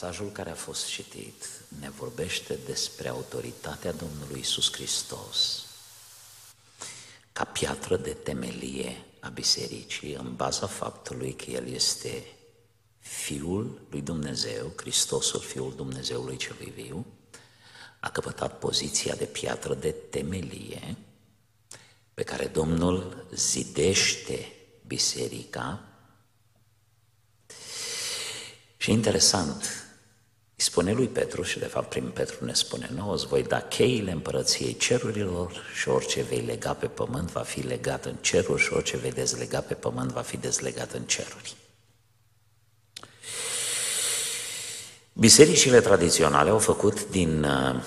Pasajul care a fost citit ne vorbește despre autoritatea Domnului Isus Hristos. Ca piatră de temelie a bisericii în baza faptului că El este Fiul lui Dumnezeu, Hristosul, Fiul Dumnezeului celui viu, a căpătat poziția de piatră de temelie pe care Domnul zidește biserica. Și interesant, îi spune lui Petru și de fapt prin Petru ne spune nouă, îți voi da cheile împărăției cerurilor și orice vei lega pe pământ va fi legat în ceruri și orice vei dezlega pe pământ va fi dezlegat în ceruri. Bisericile tradiționale au făcut din uh,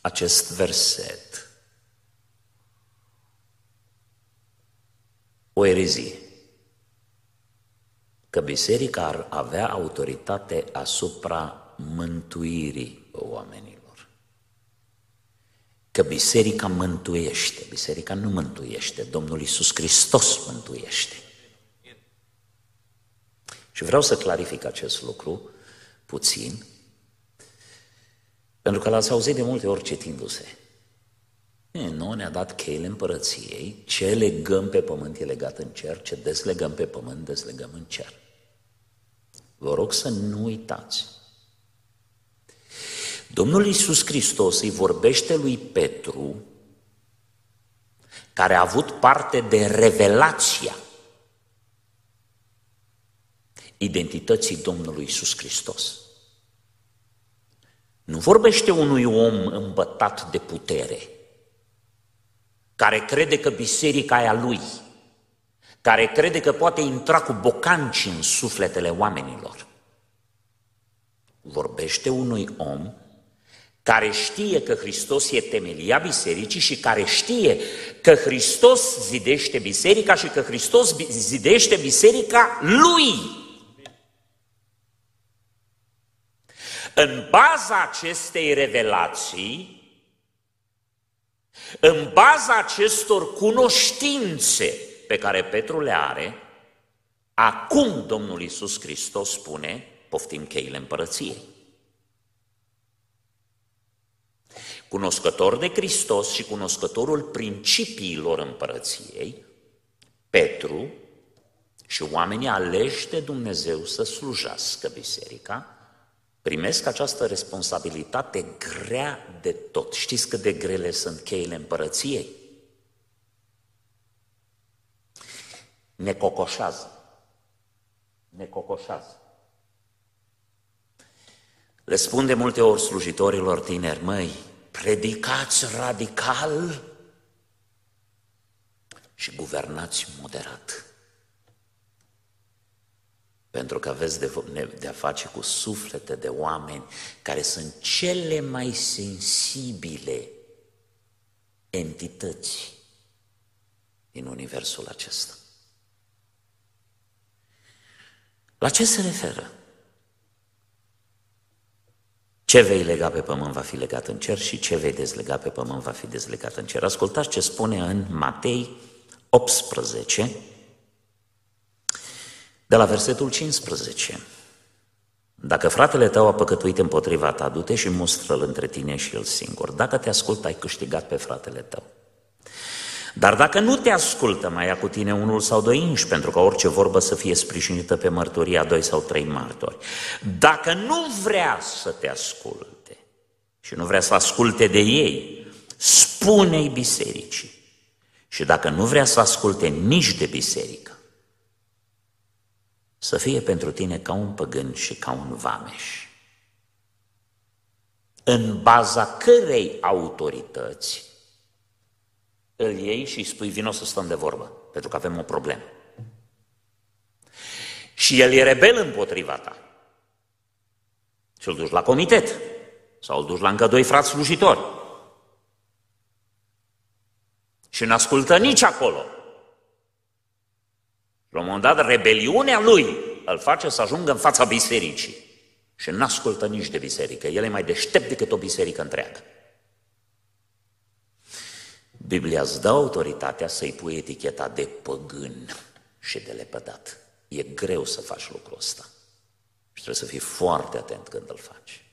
acest verset o erezie că biserica ar avea autoritate asupra mântuirii oamenilor. Că biserica mântuiește, biserica nu mântuiește, Domnul Isus Hristos mântuiește. Și vreau să clarific acest lucru puțin, pentru că l-ați auzit de multe ori citindu-se. Nu ne-a dat cheile împărăției, ce legăm pe pământ e legat în cer, ce deslegăm pe pământ, deslegăm în cer. Vă rog să nu uitați. Domnul Iisus Hristos îi vorbește lui Petru, care a avut parte de revelația identității Domnului Iisus Hristos. Nu vorbește unui om îmbătat de putere, care crede că biserica e a lui, care crede că poate intra cu bocanci în sufletele oamenilor. Vorbește unui om care știe că Hristos e temelia bisericii și care știe că Hristos zidește biserica și că Hristos zidește biserica lui. În baza acestei revelații, în baza acestor cunoștințe pe care Petru le are, acum Domnul Iisus Hristos spune, poftim cheile împărăției. Cunoscător de Hristos și cunoscătorul principiilor împărăției, Petru și oamenii aleși de Dumnezeu să slujească biserica, primesc această responsabilitate grea de tot. Știți cât de grele sunt cheile împărăției? Ne cocoșează. Ne cocoșează. Le spun de multe ori slujitorilor tineri, măi, predicați radical și guvernați moderat. Pentru că aveți de, de a face cu suflete de oameni care sunt cele mai sensibile entități din universul acesta. La ce se referă? Ce vei lega pe pământ va fi legat în cer și ce vei dezlega pe pământ va fi dezlegat în cer. Ascultați ce spune în Matei 18, de la versetul 15. Dacă fratele tău a păcătuit împotriva ta, du-te și mustră-l între tine și el singur. Dacă te ascultă, ai câștigat pe fratele tău. Dar dacă nu te ascultă, mai ia cu tine unul sau doi inși, pentru că orice vorbă să fie sprijinită pe mărturia doi sau trei martori. Dacă nu vrea să te asculte și nu vrea să asculte de ei, spune-i bisericii. Și dacă nu vrea să asculte nici de biserică, să fie pentru tine ca un păgân și ca un vameș. În baza cărei autorități îl iei și îi spui, vino să stăm de vorbă, pentru că avem o problemă. Și el e rebel împotriva ta. Și îl duci la comitet. Sau îl duci la încă doi frați slujitori. Și nu ascultă nici acolo. La un moment dat, rebeliunea lui îl face să ajungă în fața bisericii. Și nu ascultă nici de biserică. El e mai deștept decât o biserică întreagă. Biblia îți dă autoritatea să-i pui eticheta de păgân și de lepădat. E greu să faci lucrul ăsta. Trebuie să fii foarte atent când îl faci.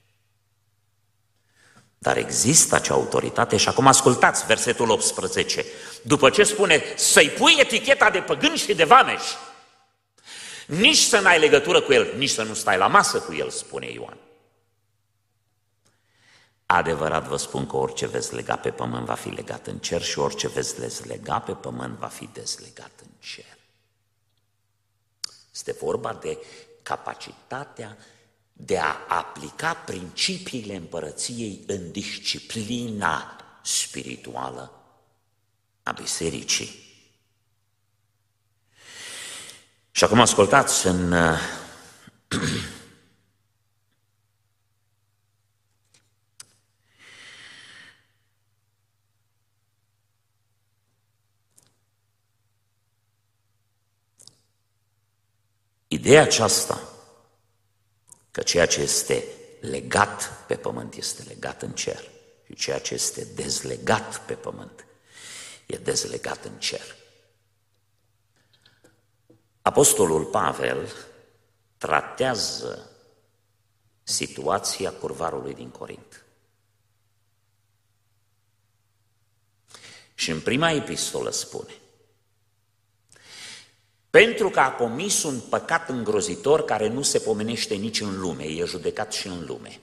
Dar există acea autoritate și acum ascultați versetul 18. După ce spune să-i pui eticheta de păgân și de vameș, nici să n-ai legătură cu el, nici să nu stai la masă cu el, spune Ioan. Adevărat vă spun că orice veți lega pe pământ va fi legat în cer și orice veți dezlega pe pământ va fi dezlegat în cer. Este vorba de capacitatea de a aplica principiile împărăției în disciplina spirituală a bisericii. Și acum ascultați în Ideea aceasta că ceea ce este legat pe pământ este legat în cer și ceea ce este dezlegat pe pământ e dezlegat în cer. Apostolul Pavel tratează situația curvarului din Corint. Și în prima epistolă spune pentru că a comis un păcat îngrozitor care nu se pomenește nici în lume, e judecat și în lume.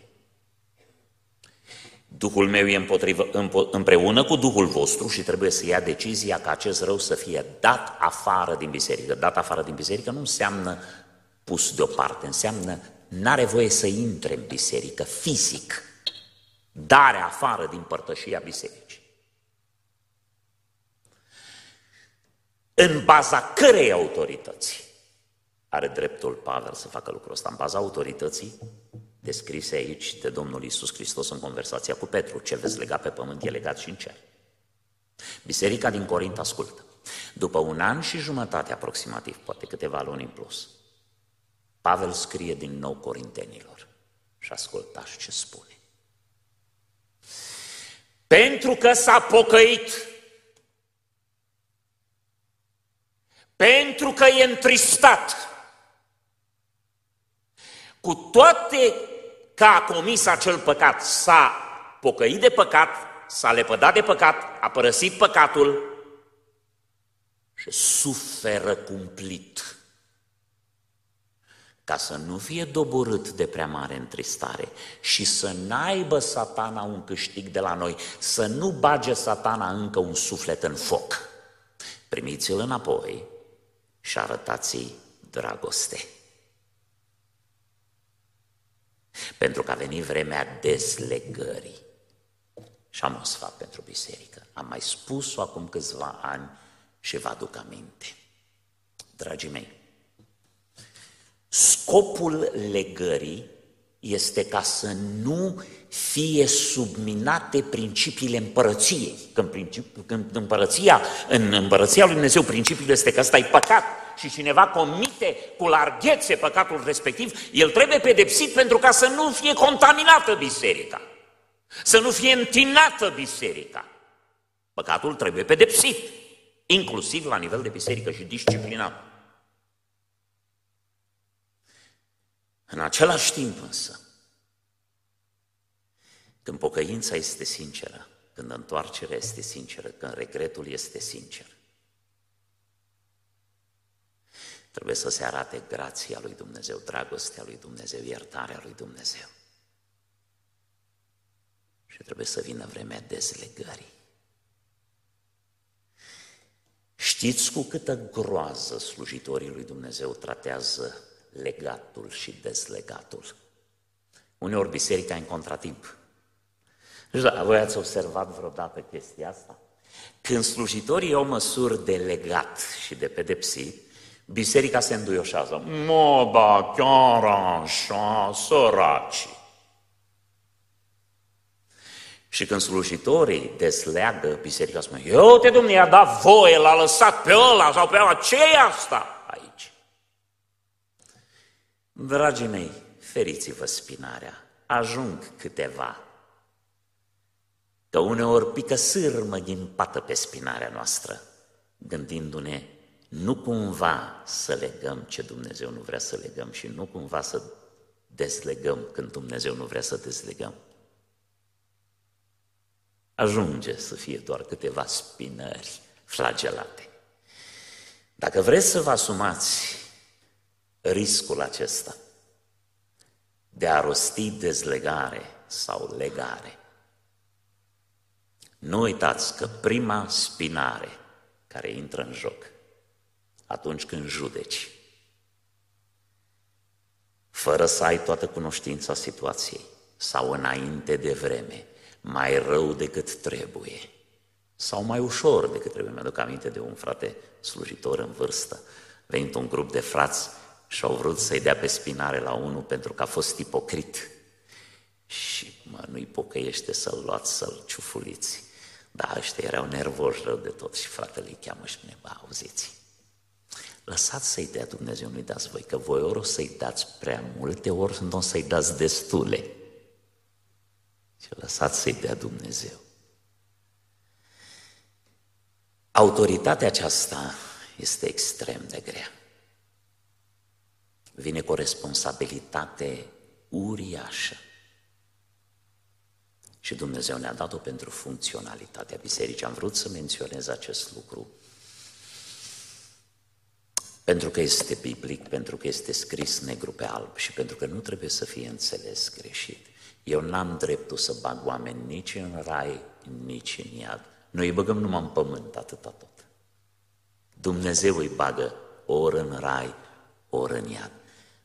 Duhul meu e împotrivă, împreună cu Duhul vostru și trebuie să ia decizia ca acest rău să fie dat afară din biserică. Dat afară din biserică nu înseamnă pus deoparte, înseamnă n-are voie să intre în biserică fizic. Dare afară din părtășia bisericii. În baza cărei autorități are dreptul Pavel să facă lucrul ăsta? În baza autorității descrise aici de Domnul Isus Hristos în conversația cu Petru. Ce veți lega pe pământ e legat și în cer. Biserica din Corint ascultă. După un an și jumătate aproximativ, poate câteva luni în plus, Pavel scrie din nou corintenilor și ascultați ce spune. Pentru că s-a pocăit pentru că e întristat. Cu toate că a comis acel păcat, s-a pocăit de păcat, s-a lepădat de păcat, a părăsit păcatul și suferă cumplit ca să nu fie doborât de prea mare întristare și să n-aibă satana un câștig de la noi, să nu bage satana încă un suflet în foc. Primiți-l înapoi și arătați dragoste. Pentru că a venit vremea dezlegării. Și am un sfat pentru biserică. Am mai spus-o acum câțiva ani și vă aduc aminte. Dragii mei, scopul legării este ca să nu fie subminate principiile împărăției. Când, principi, când împărăția, în împărăția lui Dumnezeu principiul este că ăsta e păcat și cineva comite cu larghețe păcatul respectiv, el trebuie pedepsit pentru ca să nu fie contaminată biserica, să nu fie întinată biserica. Păcatul trebuie pedepsit, inclusiv la nivel de biserică și disciplinat. În același timp însă, când pocăința este sinceră, când întoarcerea este sinceră, când regretul este sincer, trebuie să se arate grația lui Dumnezeu, dragostea lui Dumnezeu, iertarea lui Dumnezeu. Și trebuie să vină vremea dezlegării. Știți cu câtă groază slujitorii lui Dumnezeu tratează legatul și dezlegatul. Uneori biserica în contratimp. Nu știu, voi ați observat vreodată chestia asta? Când slujitorii iau măsuri de legat și de pedepsit, biserica se înduioșează. Mă, ba, chiar așa, săraci. Și când slujitorii desleagă, biserica spune, eu te Dumnezeu i-a dat voie, l-a lăsat pe ăla sau pe ăla, ce e asta aici? Dragii mei, feriți-vă spinarea, ajung câteva că uneori pică sârmă pată pe spinarea noastră, gândindu-ne nu cumva să legăm ce Dumnezeu nu vrea să legăm și nu cumva să dezlegăm când Dumnezeu nu vrea să dezlegăm. Ajunge să fie doar câteva spinări flagelate. Dacă vreți să vă asumați riscul acesta de a rosti dezlegare sau legare, nu uitați că prima spinare care intră în joc atunci când judeci, fără să ai toată cunoștința situației sau înainte de vreme, mai rău decât trebuie sau mai ușor decât trebuie. Mi-aduc aminte de un frate slujitor în vârstă, venit un grup de frați și au vrut să-i dea pe spinare la unul pentru că a fost ipocrit. Și mă, nu-i pocăiește să-l luați, să-l ciufuliți. Da, ăștia erau nervoși rău de tot și fratele îi cheamă și spune, bă, auziți, lăsați să-i dea Dumnezeu, nu-i dați voi, că voi ori o să-i dați prea multe, ori nu o să-i dați destule. Și lăsați să-i dea Dumnezeu. Autoritatea aceasta este extrem de grea. Vine cu o responsabilitate uriașă. Și Dumnezeu ne-a dat-o pentru funcționalitatea bisericii. Am vrut să menționez acest lucru pentru că este biblic, pentru că este scris negru pe alb și pentru că nu trebuie să fie înțeles greșit. Eu n-am dreptul să bag oameni nici în rai, nici în iad. Noi îi băgăm numai în pământ, atâta tot. Dumnezeu îi bagă ori în rai, ori în iad.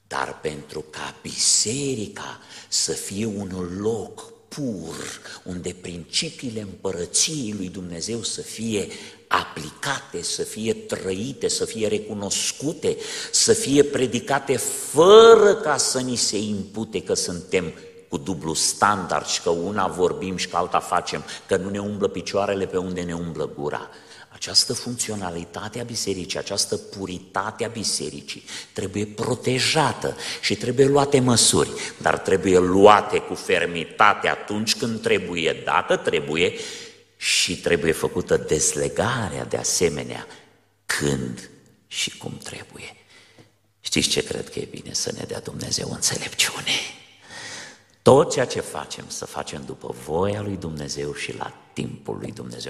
Dar pentru ca biserica să fie un loc pur, unde principiile împărăției lui Dumnezeu să fie aplicate, să fie trăite, să fie recunoscute, să fie predicate fără ca să ni se impute că suntem cu dublu standard și că una vorbim și că alta facem, că nu ne umblă picioarele pe unde ne umblă gura. Această funcționalitate a bisericii, această puritate a bisericii trebuie protejată și trebuie luate măsuri, dar trebuie luate cu fermitate atunci când trebuie, dacă trebuie, și trebuie făcută deslegarea de asemenea când și cum trebuie. Știți ce cred că e bine să ne dea Dumnezeu înțelepciune? Tot ceea ce facem, să facem după voia lui Dumnezeu și la timpul lui Dumnezeu.